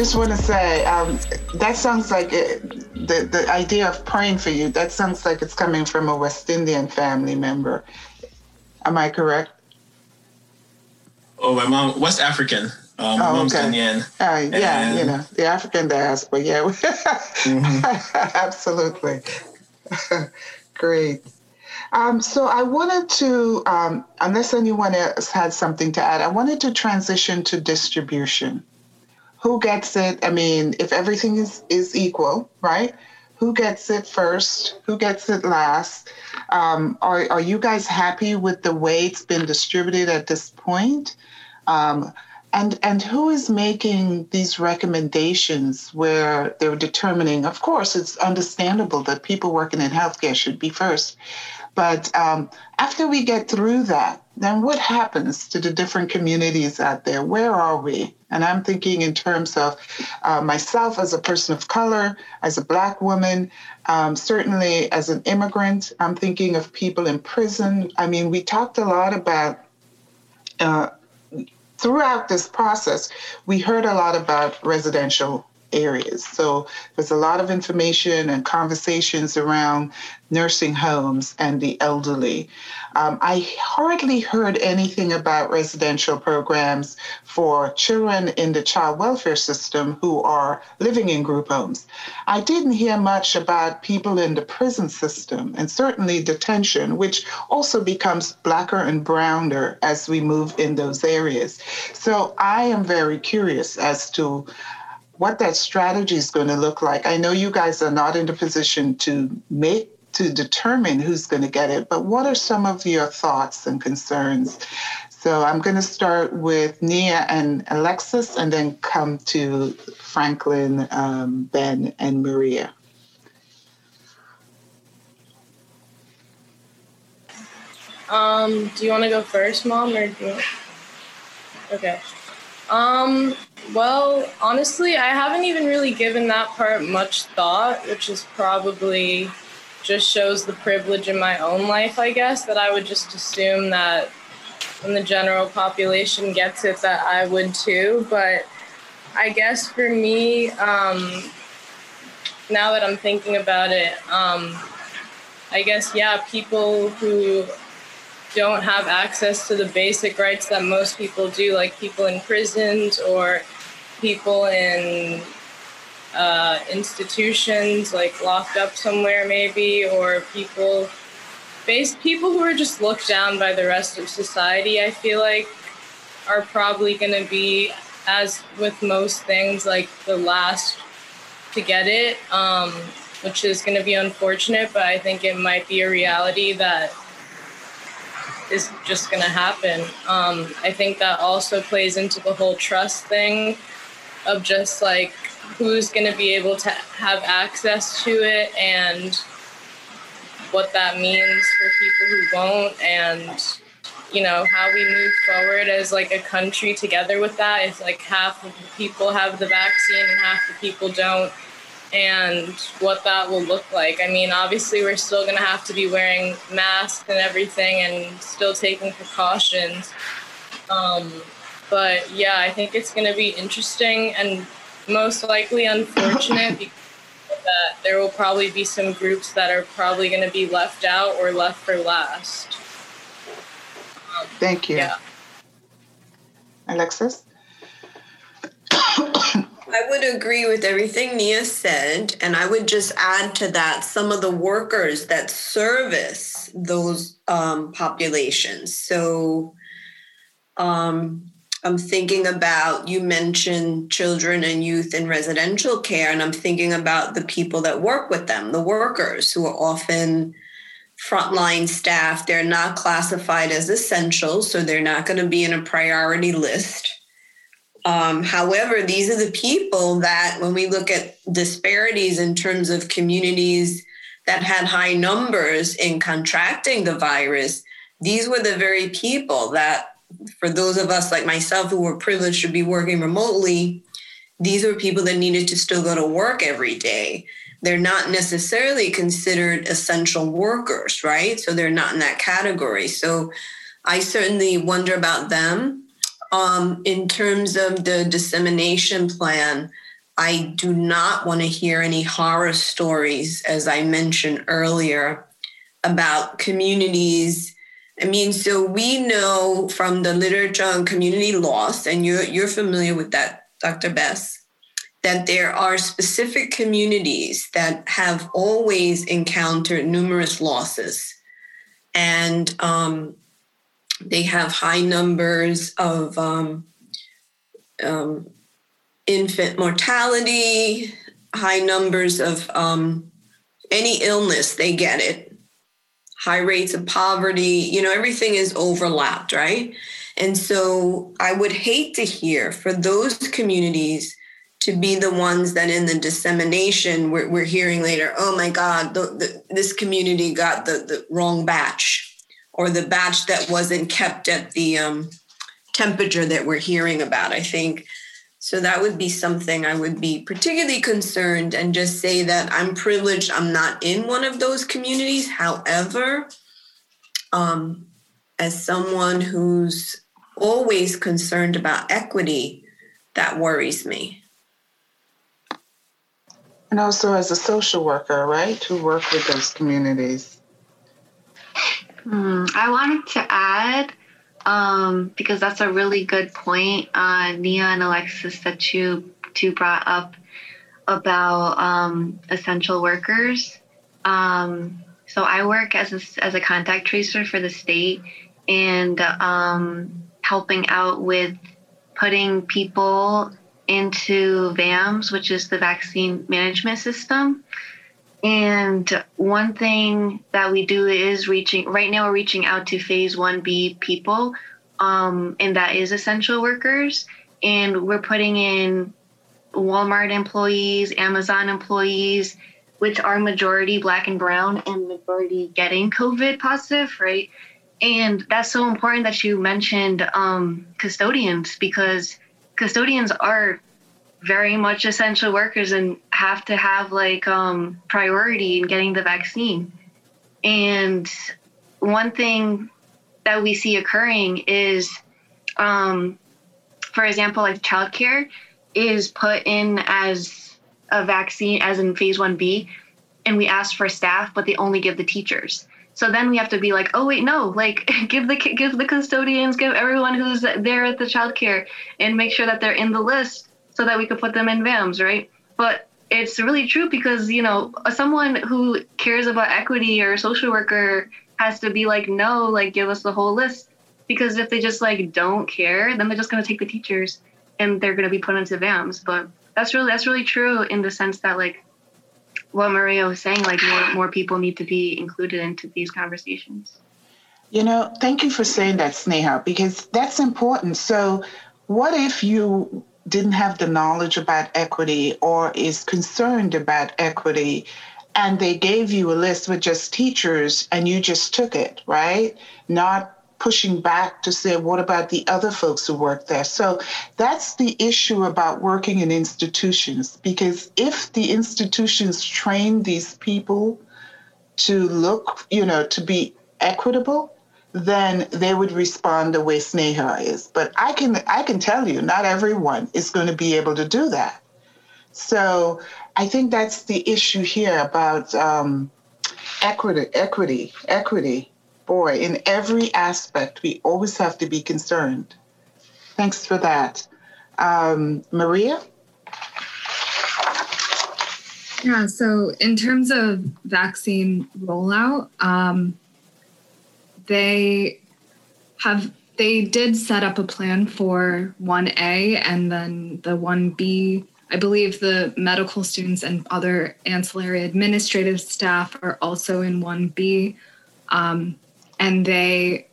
Just want to say um, that sounds like it, the the idea of praying for you. That sounds like it's coming from a West Indian family member. Am I correct? Oh, my mom, West African. Um, Oh, mom's okay. Ghanaian. Uh, yeah, you know the African diaspora. Yeah, absolutely. Great. Um, so I wanted to, um, unless anyone else had something to add, I wanted to transition to distribution. Who gets it? I mean, if everything is, is equal, right? Who gets it first? Who gets it last? Um, are, are you guys happy with the way it's been distributed at this point? Um, and and who is making these recommendations where they're determining? Of course, it's understandable that people working in healthcare should be first, but um, after we get through that, then what happens to the different communities out there? Where are we? And I'm thinking in terms of uh, myself as a person of color, as a Black woman, um, certainly as an immigrant. I'm thinking of people in prison. I mean, we talked a lot about. Uh, throughout this process, we heard a lot about residential areas. So there's a lot of information and conversations around nursing homes and the elderly. Um, I hardly heard anything about residential programs for children in the child welfare system who are living in group homes. I didn't hear much about people in the prison system and certainly detention, which also becomes blacker and browner as we move in those areas. So I am very curious as to what that strategy is going to look like. I know you guys are not in a position to make to determine who's going to get it, but what are some of your thoughts and concerns? So I'm going to start with Nia and Alexis, and then come to Franklin, um, Ben, and Maria. Um, do you want to go first, Mom, or do you? Okay. Um, well, honestly, I haven't even really given that part much thought, which is probably just shows the privilege in my own life, I guess, that I would just assume that when the general population gets it, that I would too. But I guess for me, um, now that I'm thinking about it, um, I guess, yeah, people who don't have access to the basic rights that most people do, like people in prisons or people in uh, institutions, like locked up somewhere, maybe, or people, base people who are just looked down by the rest of society. I feel like are probably going to be, as with most things, like the last to get it, um, which is going to be unfortunate. But I think it might be a reality that is just going to happen. Um, I think that also plays into the whole trust thing of just like who's going to be able to have access to it and what that means for people who won't and you know how we move forward as like a country together with that if like half of the people have the vaccine and half the people don't and what that will look like. I mean, obviously, we're still going to have to be wearing masks and everything and still taking precautions. Um, but yeah, I think it's going to be interesting and most likely unfortunate because that there will probably be some groups that are probably going to be left out or left for last. Um, Thank you. yeah. Alexis? I would agree with everything Nia said, and I would just add to that some of the workers that service those um, populations. So um, I'm thinking about, you mentioned children and youth in residential care, and I'm thinking about the people that work with them, the workers who are often frontline staff. They're not classified as essential, so they're not going to be in a priority list. Um, however, these are the people that, when we look at disparities in terms of communities that had high numbers in contracting the virus, these were the very people that, for those of us like myself who were privileged to be working remotely, these were people that needed to still go to work every day. They're not necessarily considered essential workers, right? So they're not in that category. So I certainly wonder about them. Um, in terms of the dissemination plan, I do not want to hear any horror stories, as I mentioned earlier, about communities. I mean, so we know from the literature on community loss, and you're you're familiar with that, Dr. Bess, that there are specific communities that have always encountered numerous losses, and um, they have high numbers of um, um, infant mortality, high numbers of um, any illness, they get it, high rates of poverty, you know, everything is overlapped, right? And so I would hate to hear for those communities to be the ones that in the dissemination we're, we're hearing later, oh my God, the, the, this community got the, the wrong batch or the batch that wasn't kept at the um, temperature that we're hearing about. I think so that would be something I would be particularly concerned and just say that I'm privileged. I'm not in one of those communities. However, um, as someone who's always concerned about equity, that worries me. And also as a social worker, right, who work with those communities. Hmm, I wanted to add um, because that's a really good point, uh, Nia and Alexis, that you two brought up about um, essential workers. Um, so I work as a, as a contact tracer for the state and um, helping out with putting people into VAMS, which is the vaccine management system. And one thing that we do is reaching, right now, we're reaching out to phase 1B people, um, and that is essential workers. And we're putting in Walmart employees, Amazon employees, which are majority black and brown and majority getting COVID positive, right? And that's so important that you mentioned um, custodians because custodians are very much essential workers and have to have like um, priority in getting the vaccine. And one thing that we see occurring is, um, for example, like childcare is put in as a vaccine, as in phase 1B, and we ask for staff, but they only give the teachers. So then we have to be like, oh wait, no, like give the give the custodians, give everyone who's there at the childcare, and make sure that they're in the list so that we could put them in VAMs, right? But it's really true because, you know, someone who cares about equity or a social worker has to be like, no, like give us the whole list. Because if they just like don't care, then they're just gonna take the teachers and they're gonna be put into VAMs. But that's really that's really true in the sense that like what Maria was saying, like more more people need to be included into these conversations. You know, thank you for saying that, Sneha, because that's important. So what if you didn't have the knowledge about equity or is concerned about equity and they gave you a list with just teachers and you just took it, right? Not pushing back to say, what about the other folks who work there? So that's the issue about working in institutions, because if the institutions train these people to look, you know, to be equitable, then they would respond the way Sneha is. But I can I can tell you, not everyone is going to be able to do that. So I think that's the issue here about um, equity, equity, equity. Boy, in every aspect, we always have to be concerned. Thanks for that, um, Maria. Yeah. So in terms of vaccine rollout. Um, they have they did set up a plan for 1A and then the 1B. I believe the medical students and other ancillary administrative staff are also in 1B. Um, and they,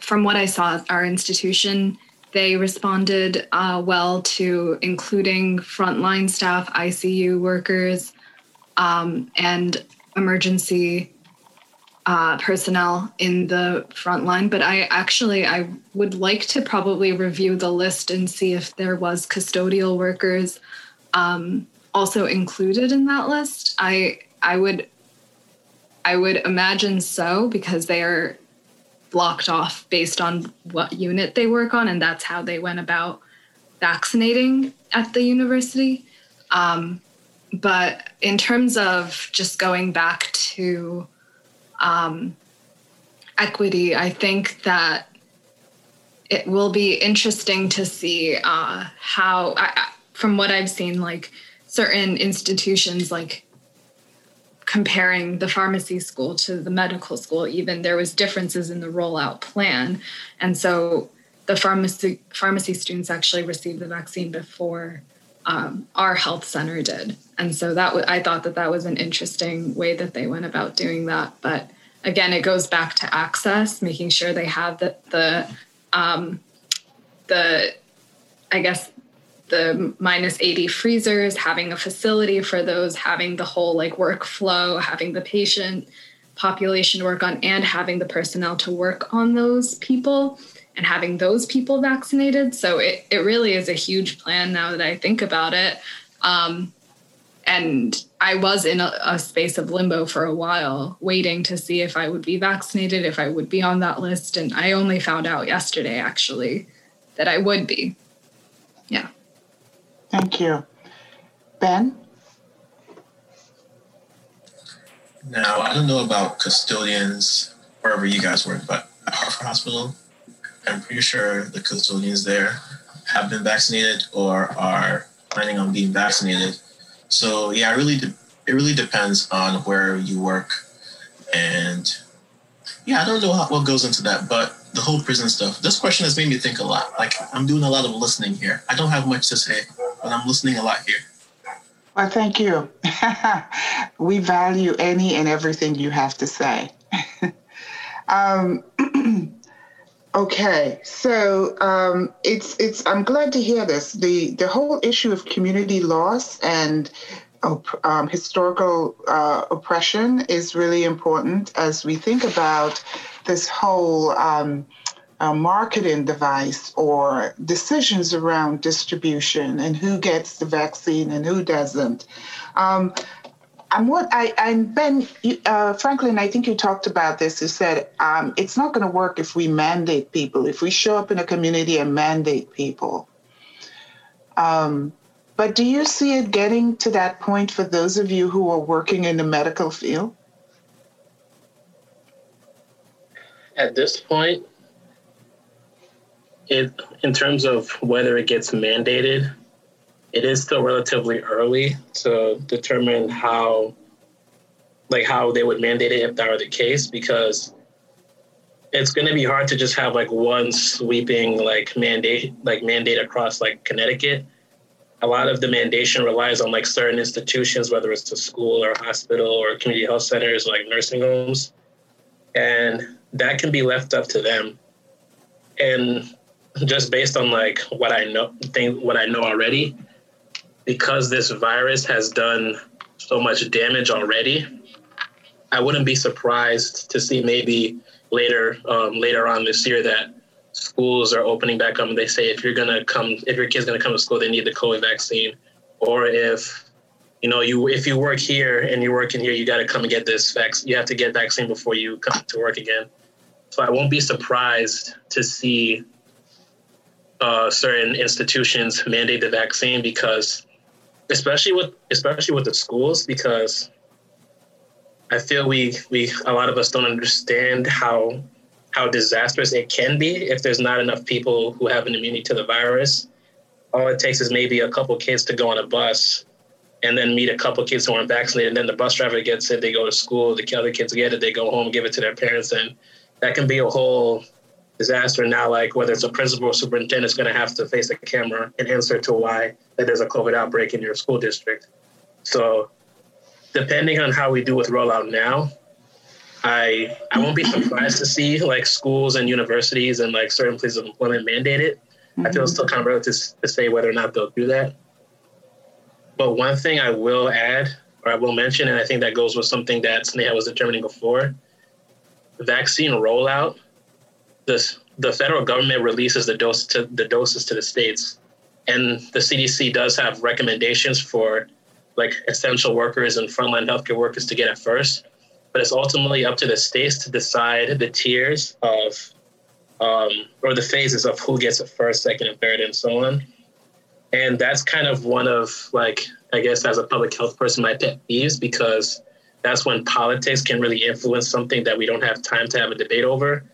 from what I saw at our institution, they responded uh, well to including frontline staff, ICU workers, um, and emergency uh, personnel in the front line, but I actually I would like to probably review the list and see if there was custodial workers um, also included in that list. I I would I would imagine so because they are blocked off based on what unit they work on, and that's how they went about vaccinating at the university. Um, but in terms of just going back to um, equity, I think that it will be interesting to see uh, how, I, from what I've seen, like certain institutions, like comparing the pharmacy school to the medical school, even there was differences in the rollout plan, and so the pharmacy pharmacy students actually received the vaccine before um, our health center did, and so that w- I thought that that was an interesting way that they went about doing that, but again, it goes back to access, making sure they have the the um, the I guess the minus 80 freezers, having a facility for those, having the whole like workflow, having the patient population to work on, and having the personnel to work on those people and having those people vaccinated. So it, it really is a huge plan now that I think about it. Um, and I was in a, a, space of limbo for a while, waiting to see if I would be vaccinated, if I would be on that list. And I only found out yesterday, actually, that I would be. Yeah. Thank you. Ben? Now, I don't know about custodians wherever you guys work, but at Hartford Hospital, I'm pretty sure the custodians there have been vaccinated or are planning on being vaccinated. So yeah, it really de- it really depends on where you work, and yeah, I don't know how, what goes into that, but the whole prison stuff. This question has made me think a lot. Like I'm doing a lot of listening here. I don't have much to say, but I'm listening a lot here. Well, thank you. we value any and everything you have to say. um, okay, so um, it's it's. I'm glad to hear this. the The whole issue of community loss and um, historical uh, oppression is really important as we think about this whole um, uh, marketing device or decisions around distribution and who gets the vaccine and who doesn't. Um, and what I and Ben uh, Franklin, I think you talked about this. You said um, it's not going to work if we mandate people. If we show up in a community and mandate people. Um, but do you see it getting to that point for those of you who are working in the medical field? At this point, it in terms of whether it gets mandated, it is still relatively early to determine how like how they would mandate it if that were the case because it's going to be hard to just have like one sweeping like mandate like mandate across like Connecticut. A lot of the mandation relies on like certain institutions, whether it's a school or a hospital or community health centers, like nursing homes, and that can be left up to them. And just based on like what I know, think what I know already, because this virus has done so much damage already, I wouldn't be surprised to see maybe later um, later on this year that schools are opening back up and they say if you're gonna come if your kid's gonna come to school they need the COVID vaccine, or if you know you if you work here and you're working here you got to come and get this vaccine you have to get vaccine before you come to work again. So I won't be surprised to see uh, certain institutions mandate the vaccine because, especially with especially with the schools, because I feel we we a lot of us don't understand how how disastrous it can be if there's not enough people who have an immunity to the virus. All it takes is maybe a couple kids to go on a bus and then meet a couple kids who aren't vaccinated. And then the bus driver gets it, they go to school, the other kids get it, they go home, give it to their parents. And that can be a whole disaster. Now like whether it's a principal or superintendent is going to have to face a camera and answer to why that there's a covid outbreak in your school district. So depending on how we do with rollout now i i won't be surprised to see like schools and universities and like certain places of employment mandate it. Mm-hmm. i feel it's still kind of relative to say whether or not they'll do that. But one thing i will add or i will mention and i think that goes with something that sneha was determining before vaccine rollout this the federal government releases the dose to the doses to the states, and the CDC does have recommendations for like essential workers and frontline healthcare workers to get it first. but it's ultimately up to the states to decide the tiers of um, or the phases of who gets it first, second, and third, and so on. And that's kind of one of like I guess as a public health person, my pet peeves because that's when politics can really influence something that we don't have time to have a debate over.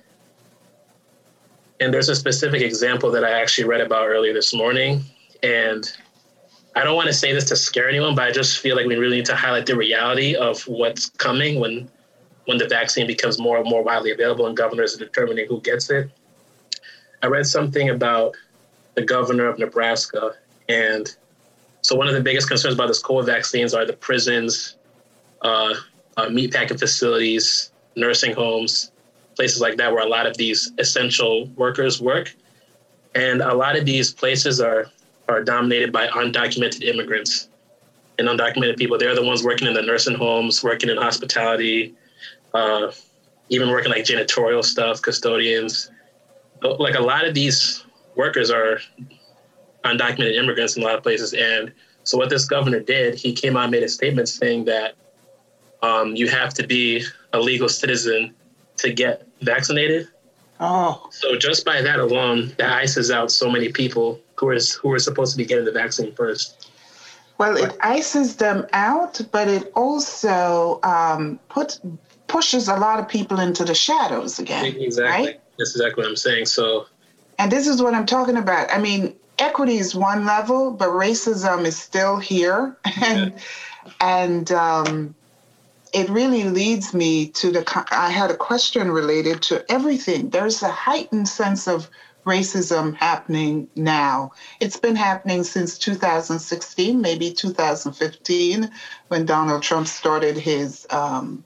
And there's a specific example that I actually read about earlier this morning. And I don't want to say this to scare anyone, but I just feel like we really need to highlight the reality of what's coming when when the vaccine becomes more and more widely available and governors are determining who gets it. I read something about the governor of Nebraska and so one of the biggest concerns about this COVID vaccines are the prisons, uh, uh, meatpacking facilities, nursing homes, places like that, where a lot of these essential workers work. And a lot of these places are are dominated by undocumented immigrants and undocumented people. They're the ones working in the nursing homes, working in hospitality, uh, even working like janitorial stuff, custodians. Like a lot of these workers are undocumented immigrants in a lot of places. And so what this governor did, he came out and made a statement saying that um, you have to be a legal citizen to get vaccinated. Oh. So just by that alone, that ices out so many people who are who are supposed to be getting the vaccine first. Well, it ices them out, but it also um, puts pushes a lot of people into the shadows again. Exactly. Right? That's exactly what I'm saying. So. And this is what I'm talking about. I mean, equity is one level, but racism is still here, and yeah. and um, it really leads me to the. I had a question related to everything. There's a heightened sense of racism happening now. It's been happening since 2016, maybe 2015, when Donald Trump started his, um,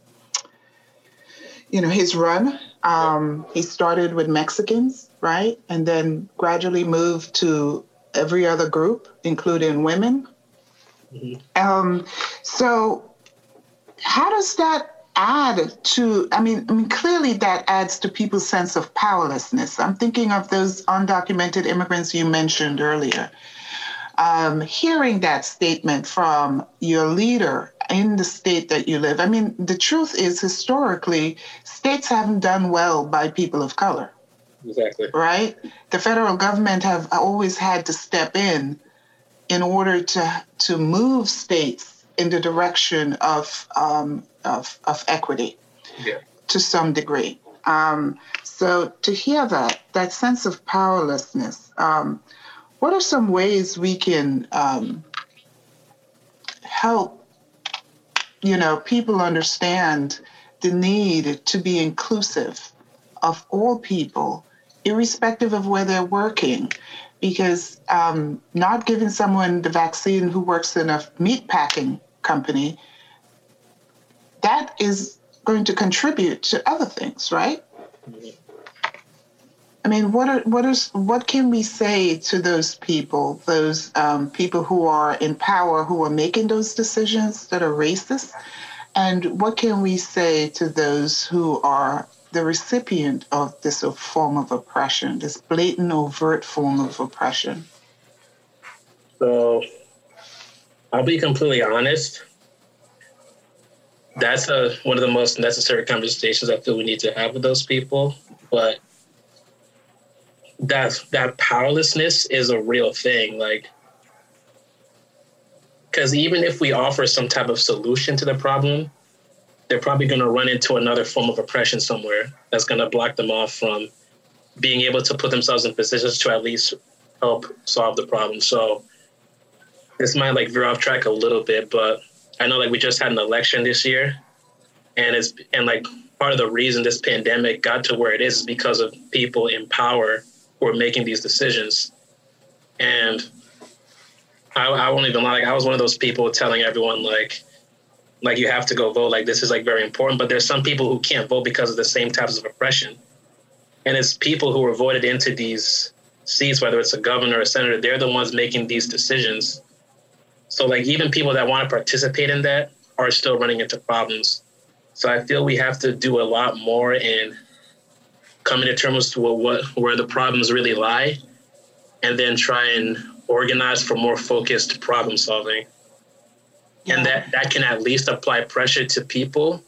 you know, his run. Um, he started with Mexicans, right, and then gradually moved to every other group, including women. Mm-hmm. Um, so how does that add to I mean I mean clearly that adds to people's sense of powerlessness. I'm thinking of those undocumented immigrants you mentioned earlier. Um, hearing that statement from your leader in the state that you live. I mean, the truth is historically, states haven't done well by people of color. Exactly. Right? The federal government have always had to step in in order to to move states in the direction of um, of, of equity yeah. to some degree. Um, so to hear that that sense of powerlessness, um, what are some ways we can um, help you know people understand the need to be inclusive of all people, irrespective of where they're working, because um, not giving someone the vaccine who works in a meat packing company, that is going to contribute to other things, right? I mean, what are what is what can we say to those people, those um, people who are in power, who are making those decisions that are racist, and what can we say to those who are the recipient of this form of oppression, this blatant, overt form of oppression? So, I'll be completely honest. That's a, one of the most necessary conversations I feel we need to have with those people. But that that powerlessness is a real thing. Like, because even if we offer some type of solution to the problem, they're probably going to run into another form of oppression somewhere that's going to block them off from being able to put themselves in positions to at least help solve the problem. So this might like veer off track a little bit, but I know like we just had an election this year, and it's and like part of the reason this pandemic got to where it is is because of people in power who are making these decisions, and I, I won't even lie, like I was one of those people telling everyone like like you have to go vote like this is like very important but there's some people who can't vote because of the same types of oppression. And it's people who are voted into these seats whether it's a governor or a senator they're the ones making these decisions so like even people that want to participate in that are still running into problems. So I feel we have to do a lot more in coming to terms with what where the problems really lie, and then try and organize for more focused problem solving. Yeah. And that that can at least apply pressure to people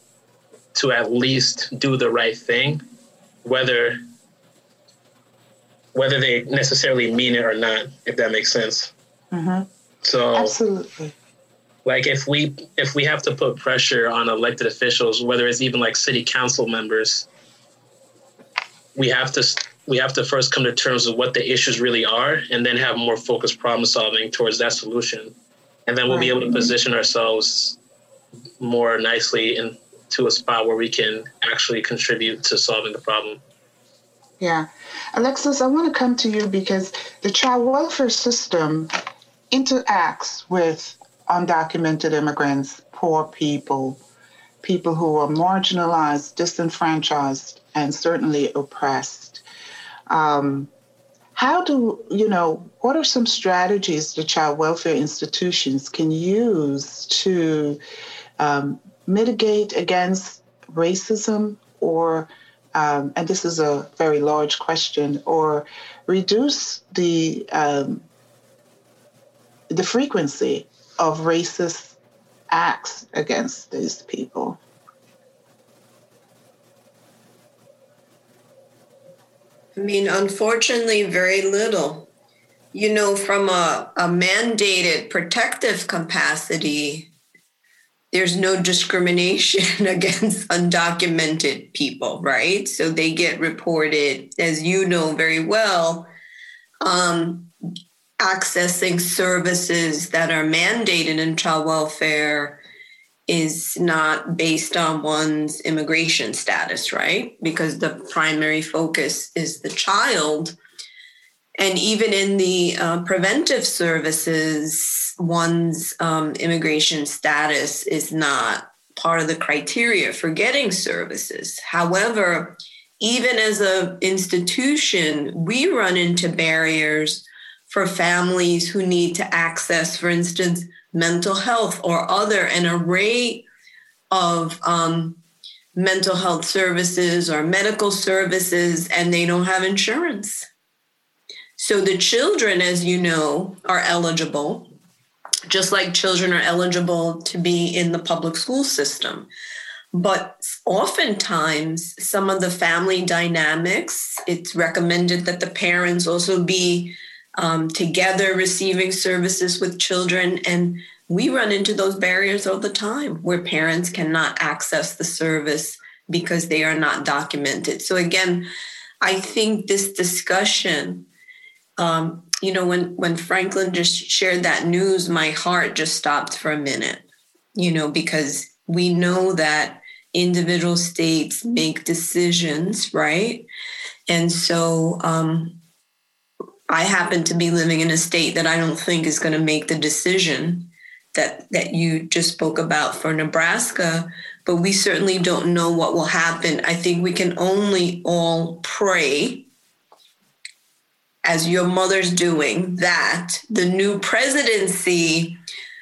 to at least do the right thing, whether whether they necessarily mean it or not, if that makes sense. Mm-hmm. So Absolutely. like if we if we have to put pressure on elected officials, whether it's even like city council members, we have to we have to first come to terms with what the issues really are, and then have more focused problem solving towards that solution, and then we'll be able to position ourselves more nicely into a spot where we can actually contribute to solving the problem. Yeah. Alexis, I want to come to you because the child welfare system interacts with undocumented immigrants, poor people, people who are marginalized, disenfranchised, and certainly oppressed. Um, how do, you know, what are some strategies the child welfare institutions can use to um, mitigate against racism or um, and this is a very large question, or reduce the um, the frequency of racist acts against these people. I mean, unfortunately, very little. You know, from a, a mandated protective capacity, there's no discrimination against undocumented people, right? So they get reported, as you know very well, um, accessing services that are mandated in child welfare is not based on one's immigration status, right? Because the primary focus is the child. And even in the uh, preventive services, one's um, immigration status is not part of the criteria for getting services. However, even as an institution, we run into barriers for families who need to access, for instance, mental health or other an array of um, mental health services or medical services, and they don't have insurance. So the children, as you know, are eligible, just like children are eligible to be in the public school system. But oftentimes, some of the family dynamics, it's recommended that the parents also be um, together receiving services with children. And we run into those barriers all the time where parents cannot access the service because they are not documented. So, again, I think this discussion, um, you know, when, when Franklin just shared that news, my heart just stopped for a minute, you know, because we know that individual states make decisions, right? And so, um, I happen to be living in a state that I don't think is going to make the decision that that you just spoke about for Nebraska, but we certainly don't know what will happen. I think we can only all pray as your mother's doing that the new presidency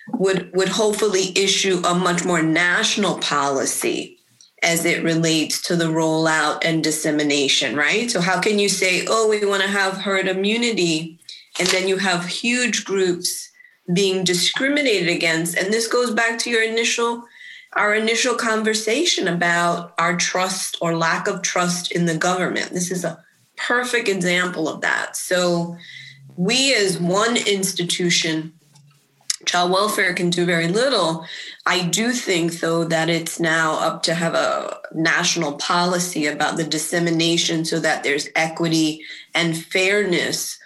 would would hopefully issue a much more national policy as it relates to the rollout and dissemination, right? So, how can you say, oh, we want to have herd immunity, and then you have huge groups being discriminated against? And this goes back to your initial, our initial conversation about our trust or lack of trust in the government. This is a perfect example of that. So, we as one institution child welfare can do very little. I do think, though, that it's now up to have a national policy about the dissemination so that there's equity and fairness,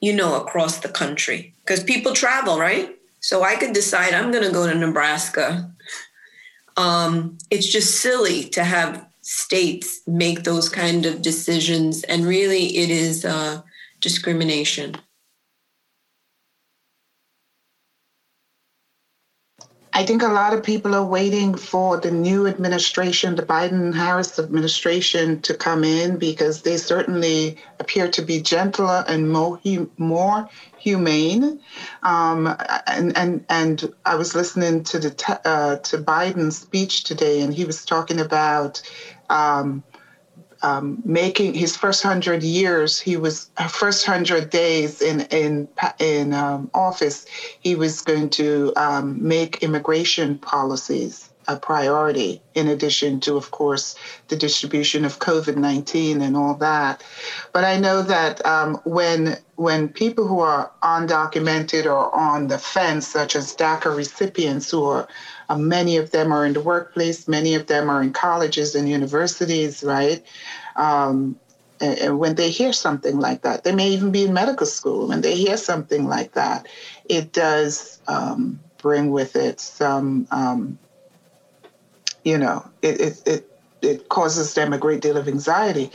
you know, across the country. Because people travel, right? So I could decide I'm going to go to Nebraska. Um, it's just silly to have states make those kind of decisions. And really, it is uh, discrimination. I think a lot of people are waiting for the new administration, the Biden Harris administration, to come in because they certainly appear to be gentler and more, more humane. Um, and, and, and I was listening to, the, uh, to Biden's speech today, and he was talking about um, um, making his first hundred years, he was uh, first hundred days in in in um, office, he was going to um, make immigration policies a priority, in addition to, of course, the distribution of COVID 19 and all that. But I know that um, when, when people who are undocumented or on the fence, such as DACA recipients, who are uh, many of them are in the workplace, many of them are in colleges and universities, right? Um, and, when they hear something like that, they may even be in medical school. When they hear something like that, it does um, bring with it some, um, you know, it, it, it, it causes them a great deal of anxiety.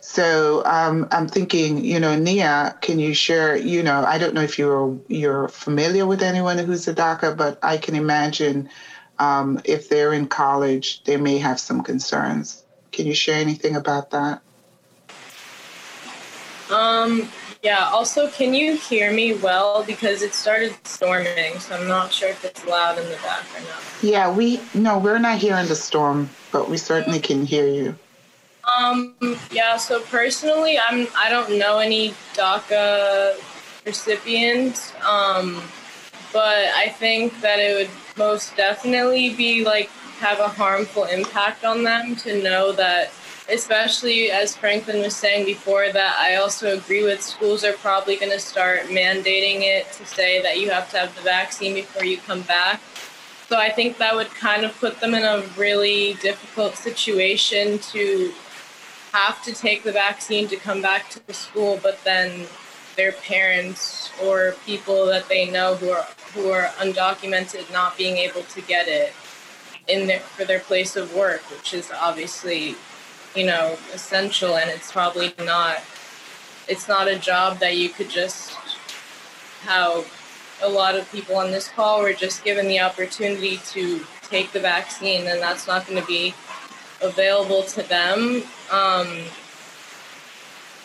So um, I'm thinking, you know, Nia, can you share? You know, I don't know if you're you're familiar with anyone who's a DACA, but I can imagine um, if they're in college, they may have some concerns. Can you share anything about that? Um, yeah, also, can you hear me well? Because it started storming, so I'm not sure if it's loud in the back or not. Yeah, we, no, we're not hearing the storm, but we certainly can hear you. Um, yeah, so personally, I'm, I don't know any DACA recipients, um, but I think that it would most definitely be like have a harmful impact on them to know that especially as Franklin was saying before, that I also agree with schools are probably going to start mandating it to say that you have to have the vaccine before you come back. So I think that would kind of put them in a really difficult situation to have to take the vaccine to come back to the school, but then their parents or people that they know who are who are undocumented not being able to get it in their for their place of work, which is obviously you know, essential and it's probably not it's not a job that you could just how a lot of people on this call were just given the opportunity to take the vaccine and that's not going to be available to them. Um,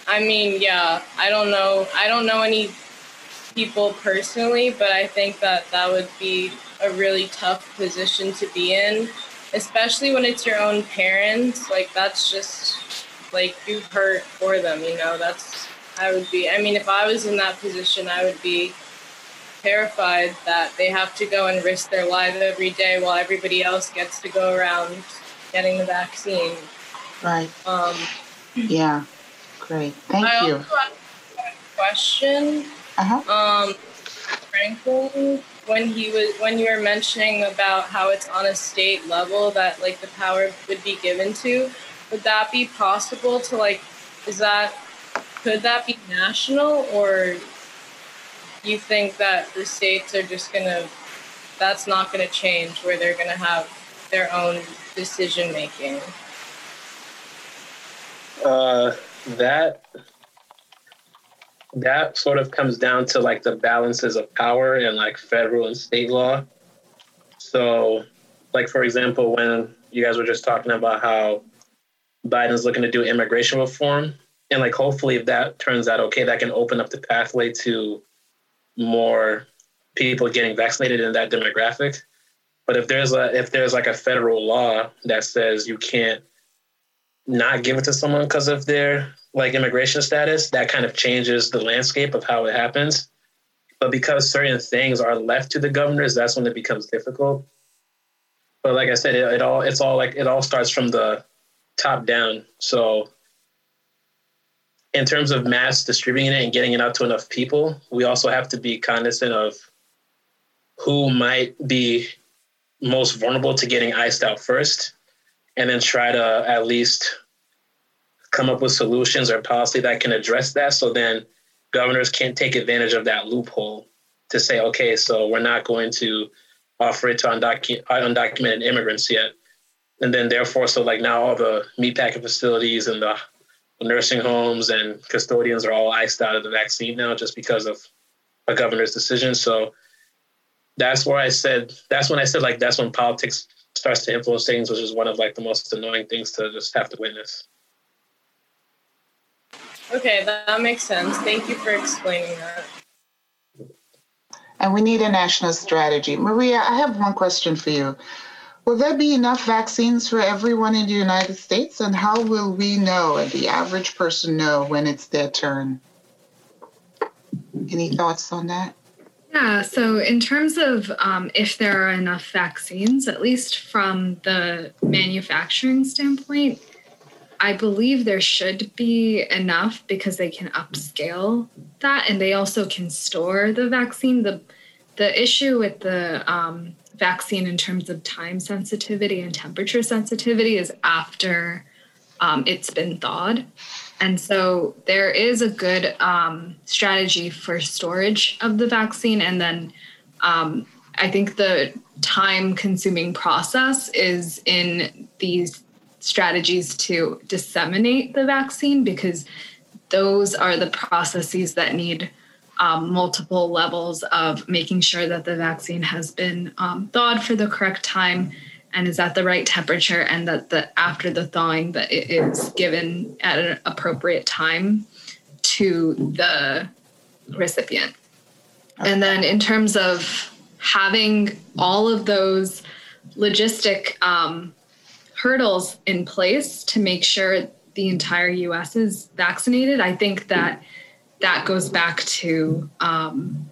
i mean yeah i don't know i don't know any people personally but i think that that would be a really tough position to be in especially when it's your own parents like that's just like you hurt for them you know? That's i would be i mean if i was in that position i would be terrified that they have to go and risk their life every day while everybody else gets to go around getting the vaccine. Right. Um yeah. Great. Thank I you. also have a question. Uh-huh. um franklin when he was when you were mentioning about how it's on a state level that like the power would be given to would that be possible to like is that could that be national or you think that the states are just gonna that's not gonna change where they're gonna have their own decision making uh that that sort of comes down to like the balances of power and like federal and state law. So, like for example, when you guys were just talking about how Biden's looking to do immigration reform, and like hopefully if that turns out okay, that can open up the pathway to more people getting vaccinated in that demographic. But if there's a if there's like a federal law that says you can't not give it to someone because of their like immigration status, that kind of changes the landscape of how it happens. But because certain things are left to the governors, that's when it becomes difficult. But like I said, it, it all it's all like it all starts from the top down. So in terms of mass distributing it and getting it out to enough people, we also have to be cognizant of who might be most vulnerable to getting iced out first, and then try to at least come up with solutions or policy that can address that. So then governors can't take advantage of that loophole to say, okay, so we're not going to offer it to undocu- undocumented immigrants yet. And then therefore, so like now all the meatpacking facilities and the nursing homes and custodians are all iced out of the vaccine now just because of a governor's decision. So that's where I said, that's when I said like, that's when politics starts to influence things, which is one of like the most annoying things to just have to witness. Okay that makes sense thank you for explaining that And we need a national strategy. Maria, I have one question for you. Will there be enough vaccines for everyone in the United States? And how will we know, and the average person know, when it's their turn? Any thoughts on that? Yeah, so in terms of um, if there are enough vaccines, at least from the manufacturing standpoint, I believe there should be enough because they can upscale that and they also can store the vaccine. The the issue with the um, vaccine in terms of time sensitivity and temperature sensitivity is after um, it's been thawed. And so there is a good um, strategy for storage of the vaccine. And then um, I think the time consuming process is in these strategies to disseminate the vaccine because those are the processes that need um, multiple levels of making sure that the vaccine has been um, thawed for the correct time and is at the right temperature and that the after the thawing that it is given at an appropriate time to the recipient. And then in terms of having all of those logistic um, hurdles in place to make sure the entire us is vaccinated. I think that that goes back to um,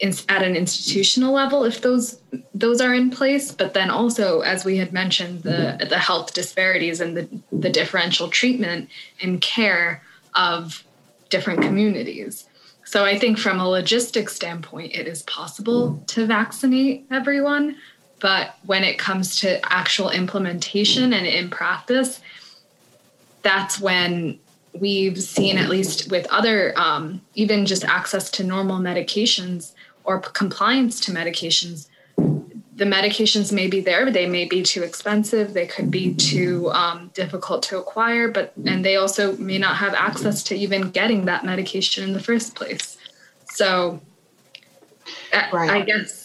in, at an institutional level if those those are in place but then also as we had mentioned the the health disparities and the the differential treatment and care of different communities. So i think from a logistics standpoint it is possible to vaccinate everyone but when it comes to actual implementation and in practice that's when we've seen at least with other um, even just access to normal medications or compliance to medications the medications may be there but they may be too expensive they could be too um, difficult to acquire but and they also may not have access to even getting that medication in the first place so right. I, I guess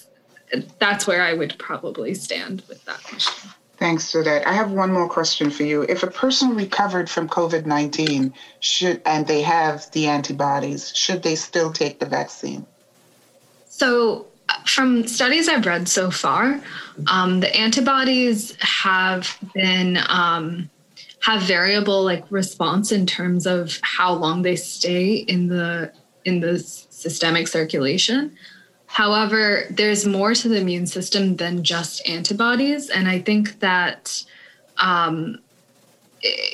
that's where i would probably stand with that question Thanks for that. I have one more question for you. If a person recovered from COVID 19 should and they have the antibodies, should they still take the vaccine? So, from studies I've read so far, um, the antibodies have been um, have variable like response in terms of how long they stay in the in the systemic circulation. However, there's more to the immune system than just antibodies, and I think that um,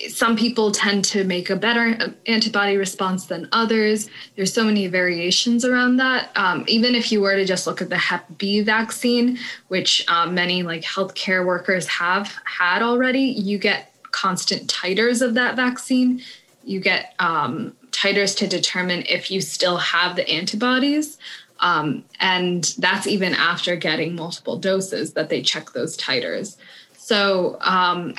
some people tend to make a better antibody response than others. There's so many variations around that. Um, even if you were to just look at the Hep B vaccine, which um, many like healthcare workers have had already, you get constant titers of that vaccine. You get um, titers to determine if you still have the antibodies. Um, and that's even after getting multiple doses that they check those titers. So um,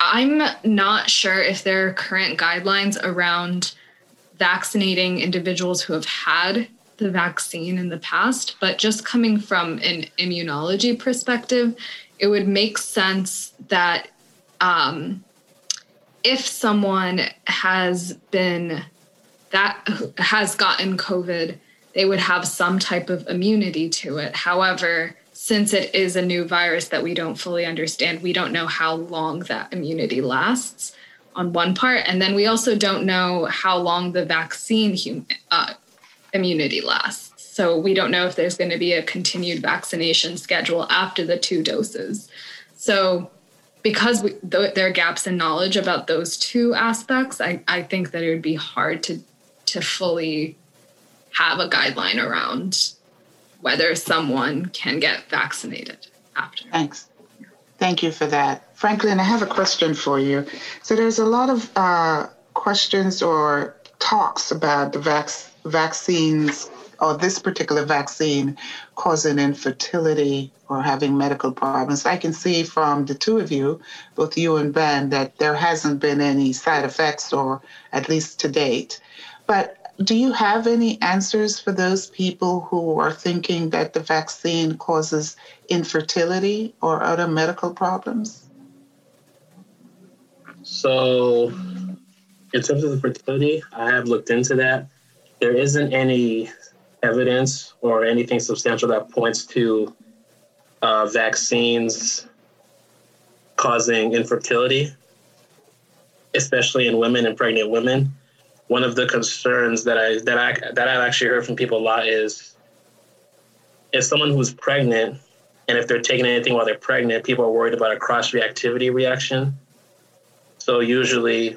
I'm not sure if there are current guidelines around vaccinating individuals who have had the vaccine in the past, but just coming from an immunology perspective, it would make sense that um, if someone has been that has gotten COVID, they would have some type of immunity to it. However, since it is a new virus that we don't fully understand, we don't know how long that immunity lasts on one part. And then we also don't know how long the vaccine hum- uh, immunity lasts. So we don't know if there's going to be a continued vaccination schedule after the two doses. So because we, th- there are gaps in knowledge about those two aspects, I, I think that it would be hard to to fully have a guideline around whether someone can get vaccinated after. Thanks. Thank you for that. Franklin, I have a question for you. So there's a lot of uh, questions or talks about the vac- vaccines or this particular vaccine causing infertility or having medical problems. I can see from the two of you, both you and Ben, that there hasn't been any side effects, or at least to date. But do you have any answers for those people who are thinking that the vaccine causes infertility or other medical problems? So, in terms of the fertility, I have looked into that. There isn't any evidence or anything substantial that points to uh, vaccines causing infertility, especially in women and pregnant women. One of the concerns that I that I that I've actually heard from people a lot is if someone who's pregnant and if they're taking anything while they're pregnant, people are worried about a cross reactivity reaction. So usually,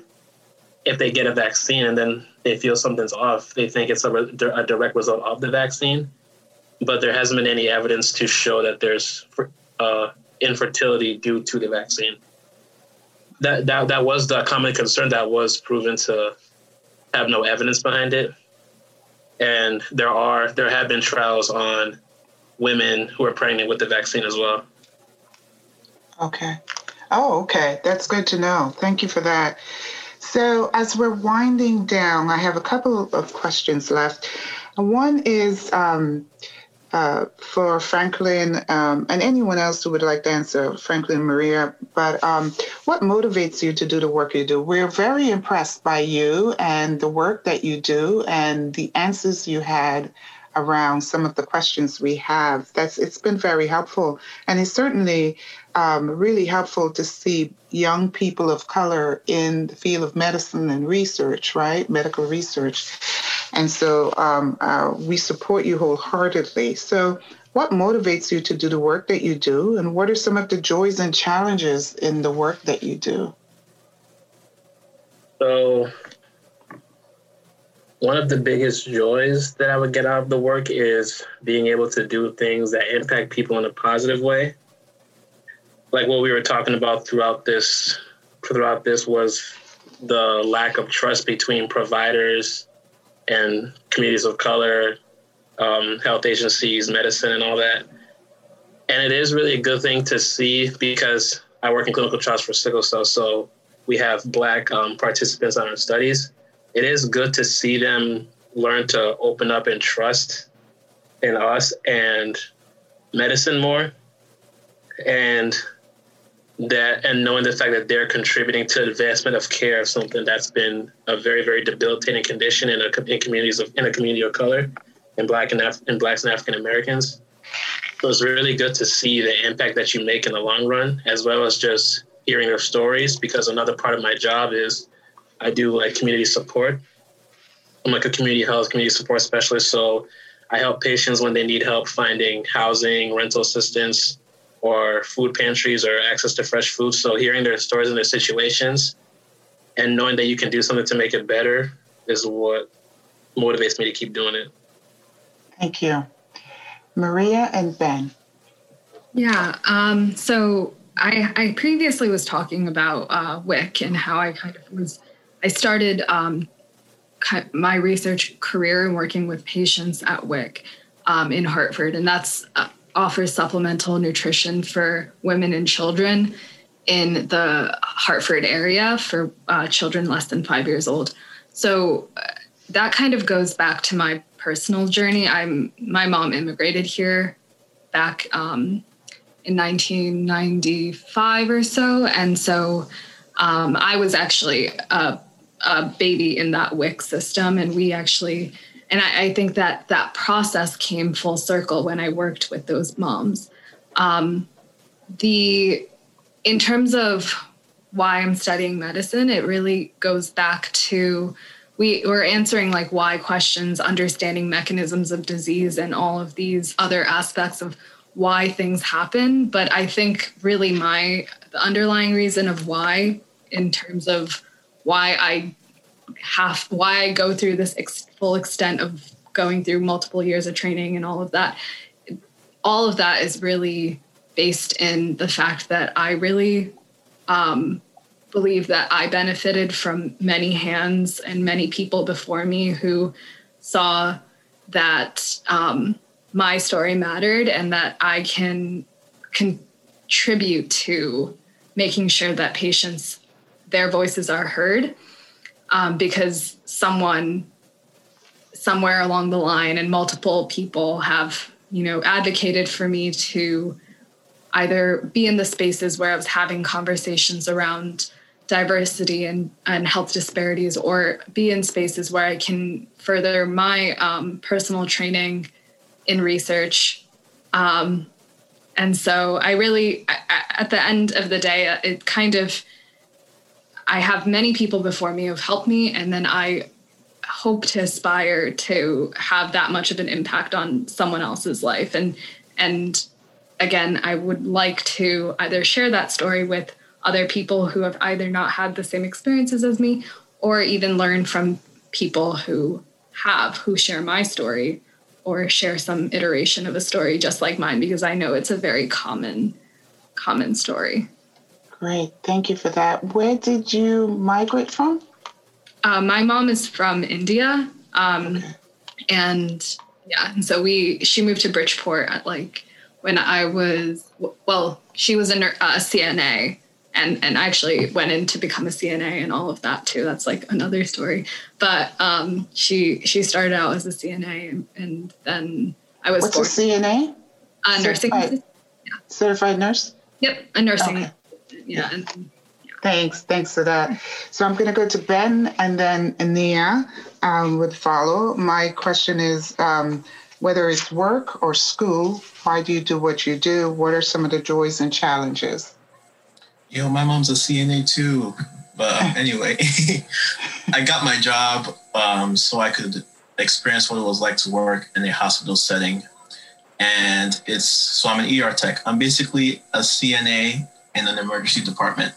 if they get a vaccine and then they feel something's off, they think it's a, a direct result of the vaccine. But there hasn't been any evidence to show that there's uh, infertility due to the vaccine. That, that that was the common concern that was proven to have no evidence behind it. And there are there have been trials on women who are pregnant with the vaccine as well. Okay. Oh, okay. That's good to know. Thank you for that. So, as we're winding down, I have a couple of questions left. One is um, uh, for Franklin um, and anyone else who would like to answer, Franklin Maria. But um, what motivates you to do the work you do? We're very impressed by you and the work that you do and the answers you had around some of the questions we have. That's it's been very helpful, and it's certainly um, really helpful to see young people of color in the field of medicine and research, right? Medical research. And so um, uh, we support you wholeheartedly. So, what motivates you to do the work that you do, and what are some of the joys and challenges in the work that you do? So, one of the biggest joys that I would get out of the work is being able to do things that impact people in a positive way. Like what we were talking about throughout this throughout this was the lack of trust between providers and communities of color, um, health agencies, medicine, and all that. And it is really a good thing to see because I work in clinical trials for sickle cell, so we have Black um, participants on our studies it is good to see them learn to open up and trust in us and medicine more and that and knowing the fact that they're contributing to advancement of care of something that's been a very very debilitating condition in, a, in communities of in a community of color in black and Af- in blacks and african americans so it's really good to see the impact that you make in the long run as well as just hearing their stories because another part of my job is I do like community support. I'm like a community health, community support specialist. So I help patients when they need help finding housing, rental assistance, or food pantries or access to fresh food. So hearing their stories and their situations and knowing that you can do something to make it better is what motivates me to keep doing it. Thank you. Maria and Ben. Yeah. Um, so I, I previously was talking about uh, WIC and how I kind of was I started um, my research career in working with patients at WIC um, in Hartford, and that's uh, offers supplemental nutrition for women and children in the Hartford area for uh, children less than five years old. So uh, that kind of goes back to my personal journey. I'm my mom immigrated here back um, in 1995 or so, and so um, I was actually a a baby in that WIC system. And we actually, and I, I, think that that process came full circle when I worked with those moms. Um, the, in terms of why I'm studying medicine, it really goes back to we, we're answering like why questions, understanding mechanisms of disease, and all of these other aspects of why things happen. But I think really my the underlying reason of why, in terms of why I have why I go through this ex- full extent of going through multiple years of training and all of that. All of that is really based in the fact that I really um, believe that I benefited from many hands and many people before me who saw that um, my story mattered and that I can contribute to making sure that patients their voices are heard um, because someone somewhere along the line and multiple people have you know advocated for me to either be in the spaces where I was having conversations around diversity and, and health disparities or be in spaces where I can further my um, personal training in research. Um, and so I really, at the end of the day, it kind of I have many people before me who've helped me, and then I hope to aspire to have that much of an impact on someone else's life. And and again i would like to either share that story with other people who have either not had the same experiences as me or even learn from people who have who share my story or share some iteration of a story just like mine because i know it's a very common common story great thank you for that where did you migrate from uh, my mom is from India, um, okay. and yeah, and so we she moved to Bridgeport at like when I was well, she was a, a CNA, and and actually went in to become a CNA and all of that too. That's like another story. But um, she she started out as a CNA, and, and then I was. What's a CNA? A nursing. Certified, yeah. Certified nurse. Yep, a nursing. Okay. Yeah. And, Thanks, thanks for that. So I'm going to go to Ben and then Ania um, would follow. My question is um, whether it's work or school, why do you do what you do? What are some of the joys and challenges? Yo, my mom's a CNA too. But anyway, I got my job um, so I could experience what it was like to work in a hospital setting. And it's so I'm an ER tech. I'm basically a CNA in an emergency department.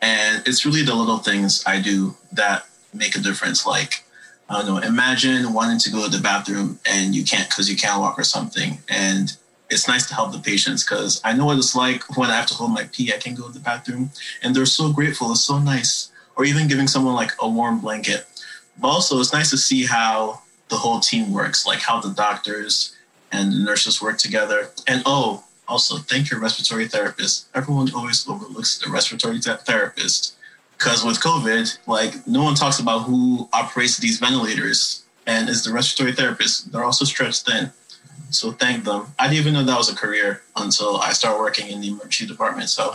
And it's really the little things I do that make a difference. Like, I don't know, imagine wanting to go to the bathroom and you can't because you can't walk or something. And it's nice to help the patients because I know what it's like when I have to hold my pee. I can go to the bathroom and they're so grateful. It's so nice. Or even giving someone like a warm blanket. But also, it's nice to see how the whole team works, like how the doctors and the nurses work together. And oh, also, thank your respiratory therapist. Everyone always overlooks the respiratory therapist because with COVID, like no one talks about who operates these ventilators and is the respiratory therapist. They're also stretched thin. So thank them. I didn't even know that was a career until I started working in the emergency department. So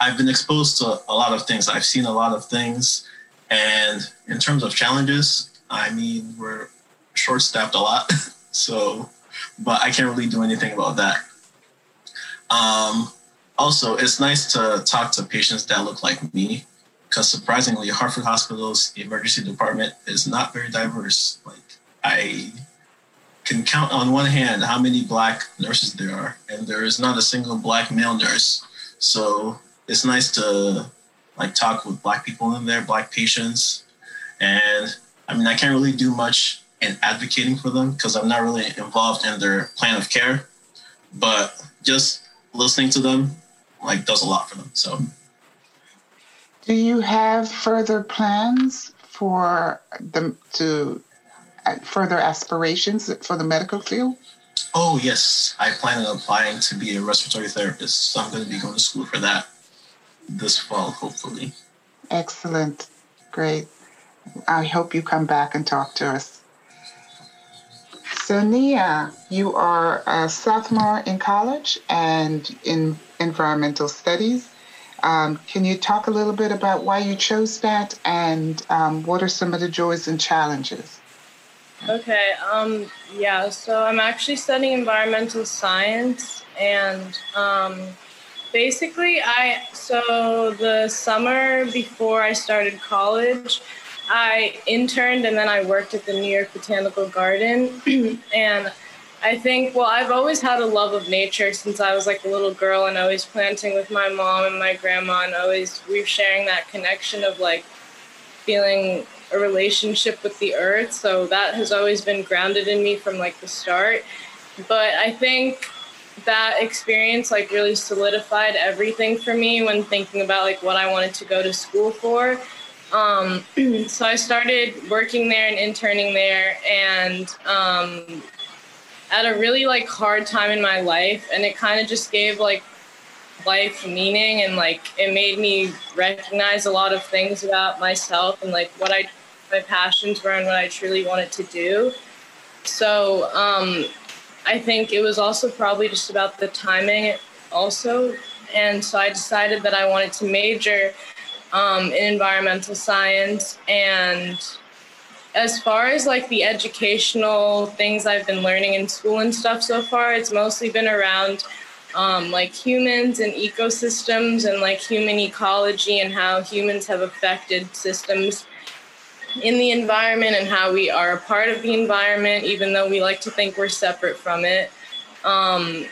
I've been exposed to a lot of things. I've seen a lot of things. And in terms of challenges, I mean, we're short staffed a lot. so, but I can't really do anything about that. Um, also, it's nice to talk to patients that look like me because surprisingly, Hartford Hospital's emergency department is not very diverse. Like, I can count on one hand how many black nurses there are, and there is not a single black male nurse. So it's nice to like talk with black people in there, black patients, and I mean, I can't really do much in advocating for them because I'm not really involved in their plan of care, but just listening to them like does a lot for them. So, do you have further plans for them to uh, further aspirations for the medical field? Oh yes, I plan on applying to be a respiratory therapist. So I'm going to be going to school for that this fall, hopefully. Excellent, great. I hope you come back and talk to us. So, Nia, you are a sophomore in college and in environmental studies. Um, can you talk a little bit about why you chose that and um, what are some of the joys and challenges? Okay, um, yeah, so I'm actually studying environmental science and um, basically I, so the summer before I started college, I interned and then I worked at the New York Botanical Garden. and I think, well, I've always had a love of nature since I was like a little girl and always planting with my mom and my grandma and always we are sharing that connection of like feeling a relationship with the earth. So that has always been grounded in me from like the start. But I think that experience like really solidified everything for me when thinking about like what I wanted to go to school for um, so I started working there and interning there, and um, at a really like hard time in my life, and it kind of just gave like life meaning, and like it made me recognize a lot of things about myself and like what I my passions were and what I truly wanted to do. So um, I think it was also probably just about the timing, also, and so I decided that I wanted to major um, in environmental science. And as far as like the educational things I've been learning in school and stuff so far, it's mostly been around um, like humans and ecosystems and like human ecology and how humans have affected systems in the environment and how we are a part of the environment, even though we like to think we're separate from it. Um,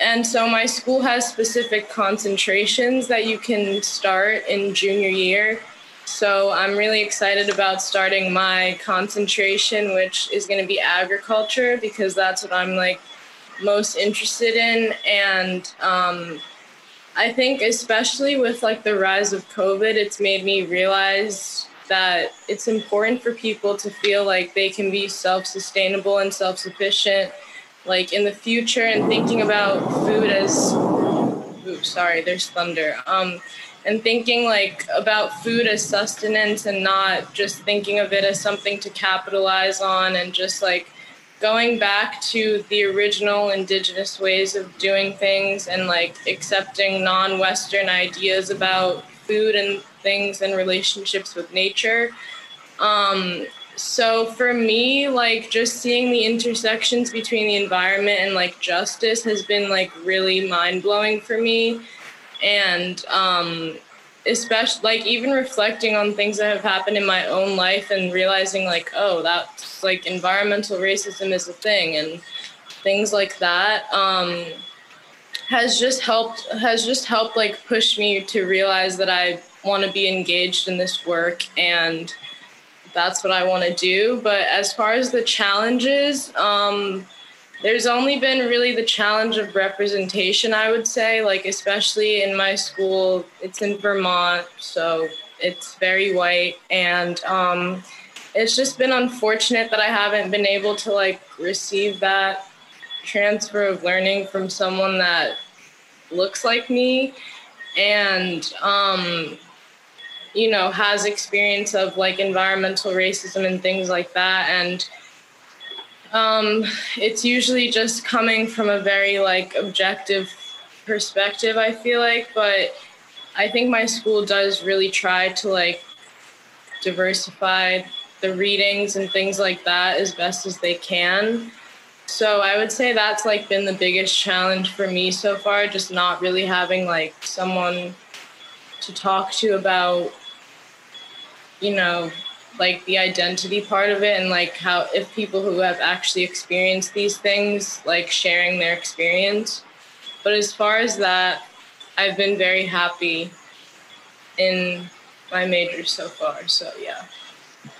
and so my school has specific concentrations that you can start in junior year. So I'm really excited about starting my concentration, which is going to be agriculture, because that's what I'm like most interested in. And um, I think, especially with like the rise of COVID, it's made me realize that it's important for people to feel like they can be self sustainable and self sufficient, like in the future, and thinking about food as, oops, sorry, there's thunder. Um, and thinking like about food as sustenance and not just thinking of it as something to capitalize on and just like going back to the original indigenous ways of doing things and like accepting non-western ideas about food and things and relationships with nature um, so for me like just seeing the intersections between the environment and like justice has been like really mind-blowing for me. And um, especially like even reflecting on things that have happened in my own life and realizing like oh that's like environmental racism is a thing and things like that um, has just helped has just helped like push me to realize that I want to be engaged in this work and that's what I want to do. But as far as the challenges, um, there's only been really the challenge of representation, I would say, like, especially in my school, it's in Vermont, so it's very white. And um, it's just been unfortunate that I haven't been able to, like, receive that transfer of learning from someone that looks like me and, um, you know, has experience of, like, environmental racism and things like that. And, um, it's usually just coming from a very like objective perspective i feel like but i think my school does really try to like diversify the readings and things like that as best as they can so i would say that's like been the biggest challenge for me so far just not really having like someone to talk to about you know like the identity part of it and like how if people who have actually experienced these things like sharing their experience. But as far as that i've been very happy in my major so far so yeah.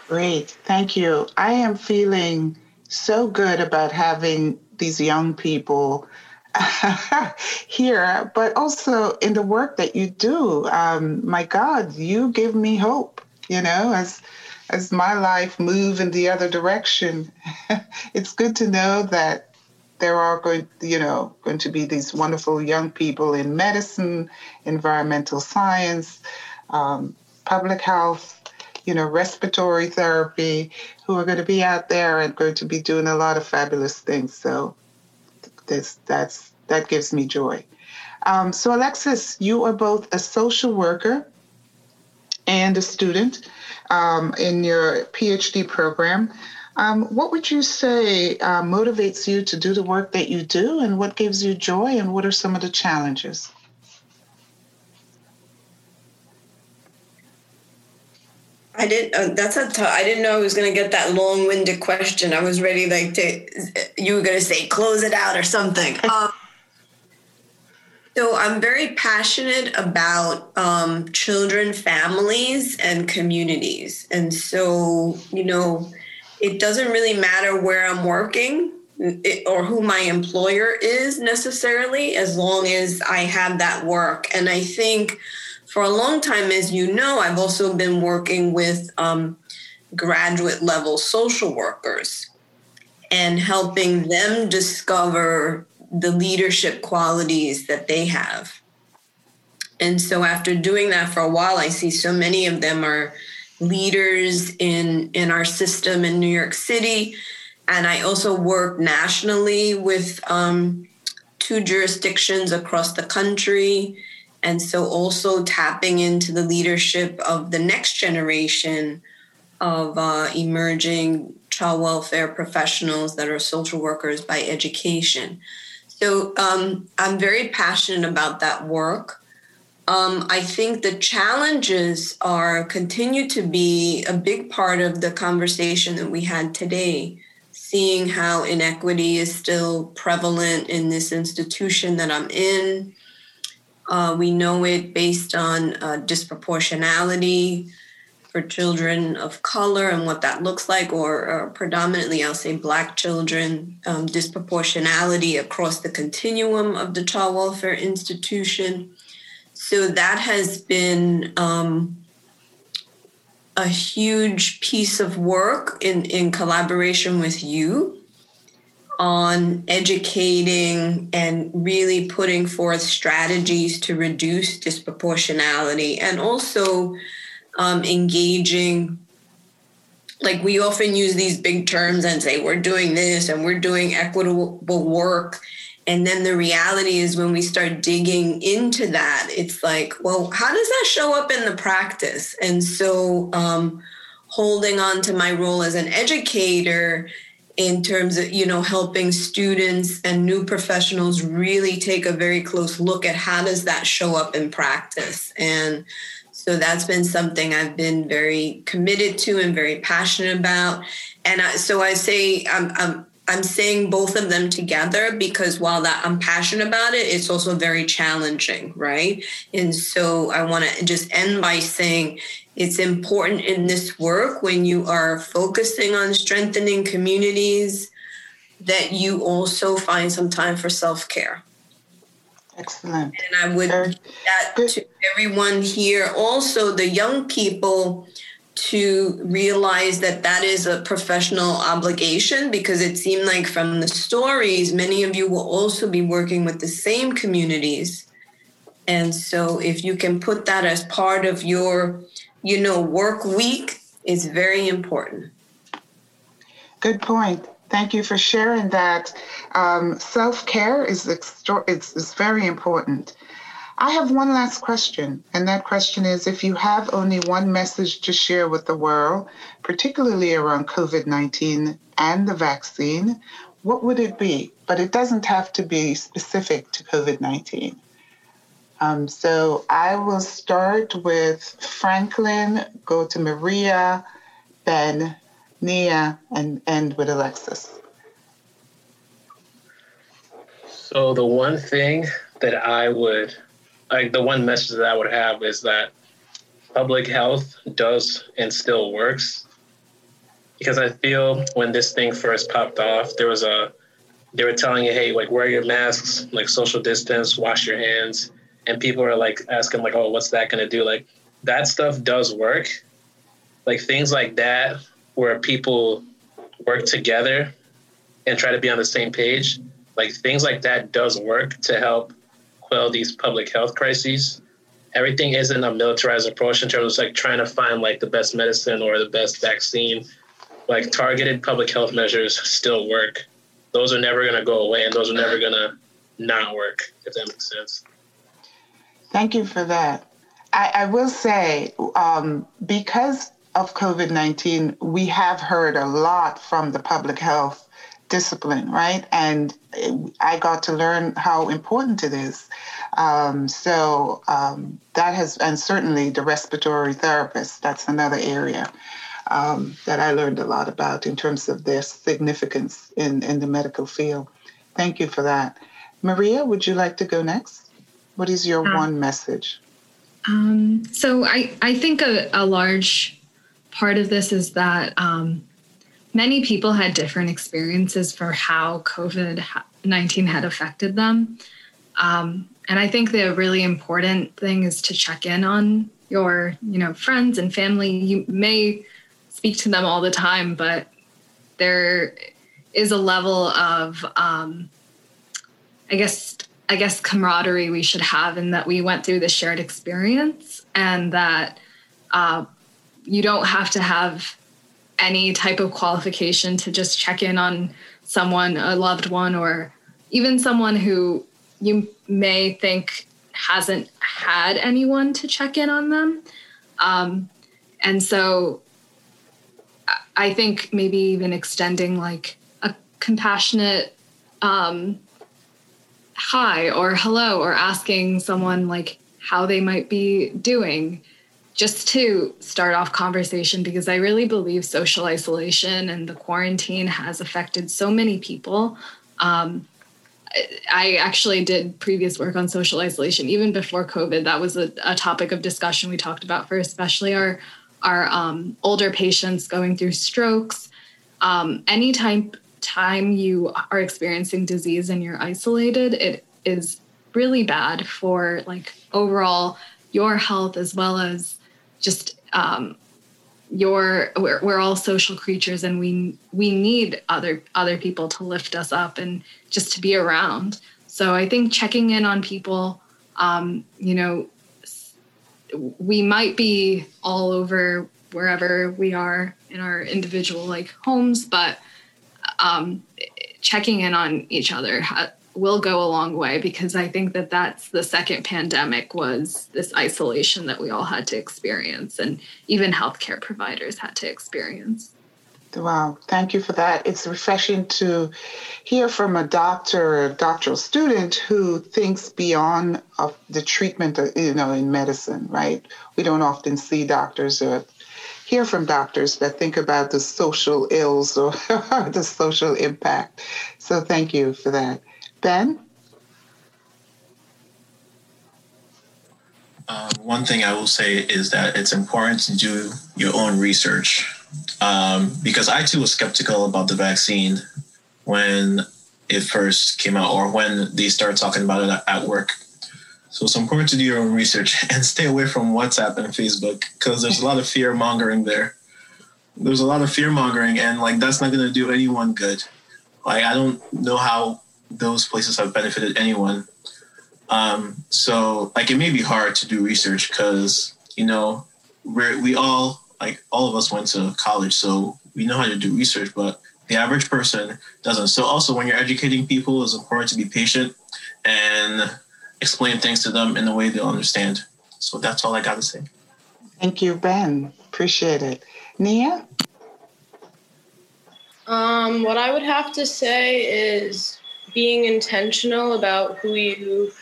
Great. Thank you. I am feeling so good about having these young people here but also in the work that you do. Um, my god you give me hope you know as as my life move in the other direction, it's good to know that there are going, you know, going to be these wonderful young people in medicine, environmental science, um, public health, you know, respiratory therapy, who are going to be out there and going to be doing a lot of fabulous things. So this, that's that gives me joy. Um, so Alexis, you are both a social worker and a student um, in your PhD program. Um, what would you say uh, motivates you to do the work that you do, and what gives you joy, and what are some of the challenges? I didn't. Uh, that's a. T- I didn't know I was going to get that long-winded question. I was ready, like to. You were going to say close it out or something. Um, so I'm very passionate about um, children, families, and communities. And so, you know, it doesn't really matter where I'm working or who my employer is necessarily, as long as I have that work. And I think for a long time, as you know, I've also been working with um, graduate level social workers and helping them discover the leadership qualities that they have. And so after doing that for a while, I see so many of them are leaders in in our system in New York City. And I also work nationally with um, two jurisdictions across the country. And so also tapping into the leadership of the next generation of uh, emerging child welfare professionals that are social workers by education. So um, I'm very passionate about that work. Um, I think the challenges are continue to be a big part of the conversation that we had today. Seeing how inequity is still prevalent in this institution that I'm in. Uh, we know it based on uh, disproportionality for children of color and what that looks like, or, or predominantly, I'll say, Black children, um, disproportionality across the continuum of the child welfare institution. So that has been um, a huge piece of work in, in collaboration with you on educating and really putting forth strategies to reduce disproportionality and also um, engaging. Like we often use these big terms and say we're doing this and we're doing equitable work. And then the reality is when we start digging into that it's like well how does that show up in the practice? And so um, holding on to my role as an educator in terms of you know helping students and new professionals really take a very close look at how does that show up in practice? And so that's been something I've been very committed to and very passionate about. And I, so I say I'm, I'm I'm saying both of them together because while that I'm passionate about it, it's also very challenging, right? And so I want to just end by saying it's important in this work when you are focusing on strengthening communities that you also find some time for self-care Excellent. And I would that to everyone here, also the young people to realize that that is a professional obligation because it seemed like from the stories, many of you will also be working with the same communities. And so if you can put that as part of your, you know, work week, it's very important. Good point. Thank you for sharing that. Um, Self care is, extra- is, is very important. I have one last question, and that question is if you have only one message to share with the world, particularly around COVID 19 and the vaccine, what would it be? But it doesn't have to be specific to COVID 19. Um, so I will start with Franklin, go to Maria, Ben, Nia, and end with Alexis. So the one thing that I would, like the one message that I would have is that public health does and still works. Because I feel when this thing first popped off, there was a, they were telling you, hey, like wear your masks, like social distance, wash your hands. And people are like asking, like, oh, what's that gonna do? Like that stuff does work. Like things like that where people work together and try to be on the same page, like things like that does work to help quell these public health crises. Everything isn't a militarized approach in terms of like trying to find like the best medicine or the best vaccine. Like targeted public health measures still work. Those are never going to go away, and those are never going to not work. If that makes sense. Thank you for that. I, I will say, um, because of COVID 19, we have heard a lot from the public health discipline, right? And I got to learn how important it is. Um, so um, that has, and certainly the respiratory therapist, that's another area um, that I learned a lot about in terms of their significance in, in the medical field. Thank you for that. Maria, would you like to go next? What is your uh, one message? Um, so I, I think a, a large part of this is that um, many people had different experiences for how COVID 19 had affected them. Um, and I think the really important thing is to check in on your, you know, friends and family. You may speak to them all the time, but there is a level of, um, I guess, I guess camaraderie we should have in that we went through the shared experience and that uh, you don't have to have any type of qualification to just check in on someone, a loved one, or even someone who you may think hasn't had anyone to check in on them. Um, and so I think maybe even extending like a compassionate um, hi or hello or asking someone like how they might be doing just to start off conversation because I really believe social isolation and the quarantine has affected so many people. Um, I actually did previous work on social isolation even before COVID. That was a, a topic of discussion we talked about for especially our our um, older patients going through strokes. Um, anytime time you are experiencing disease and you're isolated, it is really bad for like overall your health as well as just um, your we're, we're all social creatures and we we need other other people to lift us up and just to be around. So i think checking in on people um, you know we might be all over wherever we are in our individual like homes but um, checking in on each other will go a long way because I think that that's the second pandemic was this isolation that we all had to experience and even healthcare providers had to experience. Wow, thank you for that. It's refreshing to hear from a doctor a doctoral student who thinks beyond of the treatment, of, you know, in medicine, right? We don't often see doctors or hear from doctors that think about the social ills or the social impact. So thank you for that. Ben? Uh, one thing I will say is that it's important to do your own research um, because I too was skeptical about the vaccine when it first came out or when they started talking about it at work. So it's important to do your own research and stay away from WhatsApp and Facebook because there's a lot of fear mongering there. There's a lot of fear mongering, and like that's not going to do anyone good. Like I don't know how those places have benefited anyone. Um, so like it may be hard to do research because you know we we all like all of us went to college, so we know how to do research, but the average person doesn't. So also when you're educating people, it's important to be patient and explain things to them in a way they'll understand. So that's all I got to say. Thank you, Ben. Appreciate it. Nia? Um, what I would have to say is being intentional about who you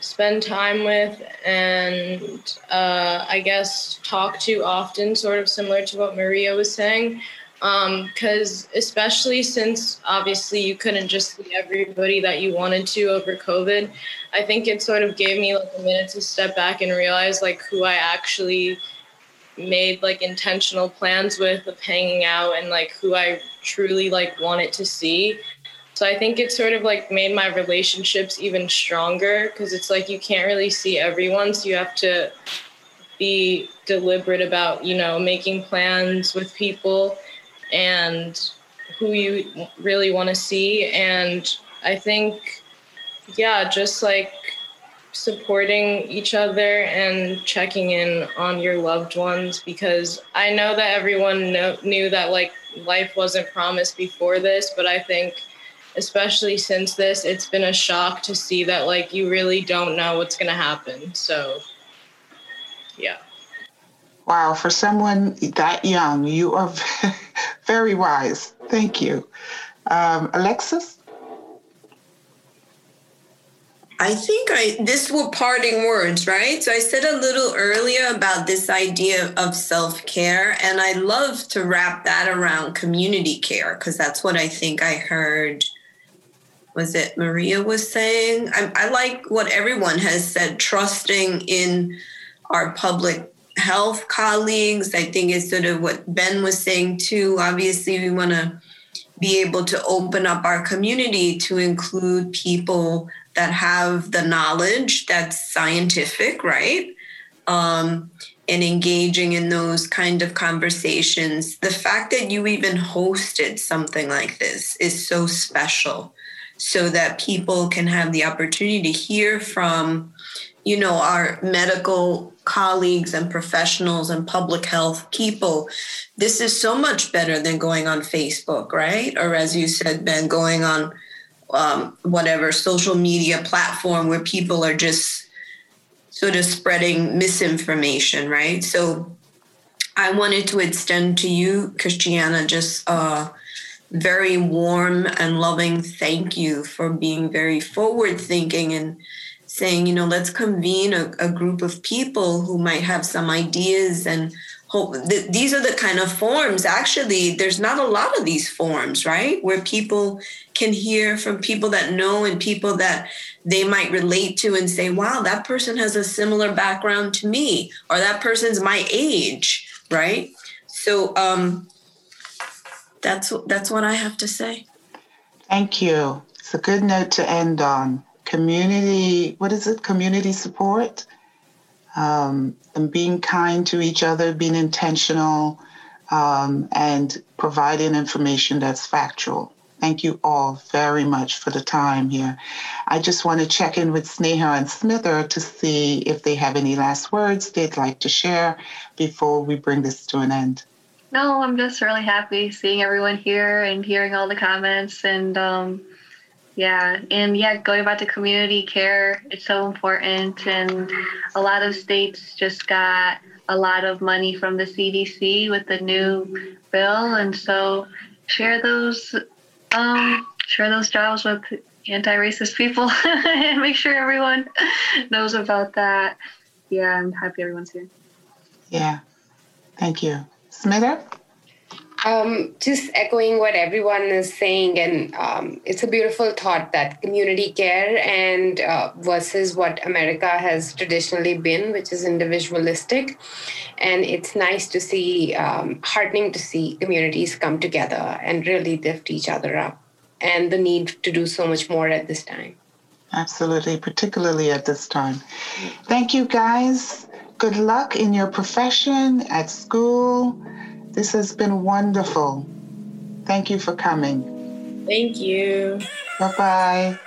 spend time with and uh, I guess talk to often, sort of similar to what Maria was saying. Because um, especially since obviously you couldn't just see everybody that you wanted to over COVID, I think it sort of gave me like a minute to step back and realize like who I actually made like intentional plans with of hanging out and like who I truly like wanted to see so I think it sort of like made my relationships even stronger because it's like you can't really see everyone. So you have to be deliberate about, you know, making plans with people and who you really want to see. And I think, yeah, just like supporting each other and checking in on your loved ones because I know that everyone know, knew that like life wasn't promised before this, but I think especially since this, it's been a shock to see that like you really don't know what's going to happen. So, yeah. Wow, for someone that young, you are very wise. Thank you. Um, Alexis? I think I this were parting words, right? So I said a little earlier about this idea of self-care and I love to wrap that around community care because that's what I think I heard was it Maria was saying? I, I like what everyone has said, trusting in our public health colleagues. I think it's sort of what Ben was saying too. Obviously, we want to be able to open up our community to include people that have the knowledge that's scientific, right? Um, and engaging in those kind of conversations. The fact that you even hosted something like this is so special so that people can have the opportunity to hear from you know our medical colleagues and professionals and public health people. This is so much better than going on facebook right? Or as you said ben going on um, whatever social media platform where people are just sort of spreading misinformation right? So i wanted to extend to you christiana just uh, very warm and loving thank you for being very forward thinking and saying, you know, let's convene a, a group of people who might have some ideas and hope th- these are the kind of forms. Actually, there's not a lot of these forms, right? Where people can hear from people that know and people that they might relate to and say, wow, that person has a similar background to me, or that person's my age, right? So um, that's that's what I have to say. Thank you. It's a good note to end on community, what is it? Community support um, and being kind to each other, being intentional, um, and providing information that's factual. Thank you all very much for the time here. I just want to check in with Sneha and Smitha to see if they have any last words they'd like to share before we bring this to an end. No, I'm just really happy seeing everyone here and hearing all the comments and um, yeah, and yeah, going back to community care, it's so important. And a lot of states just got a lot of money from the CDC with the new bill, and so share those um, share those jobs with anti-racist people and make sure everyone knows about that. Yeah, I'm happy everyone's here. Yeah, thank you, Smitha. Um, just echoing what everyone is saying, and um, it's a beautiful thought that community care and uh, versus what America has traditionally been, which is individualistic. And it's nice to see, um, heartening to see communities come together and really lift each other up, and the need to do so much more at this time. Absolutely, particularly at this time. Thank you, guys. Good luck in your profession, at school this has been wonderful. Thank you for coming. Thank you. Bye bye.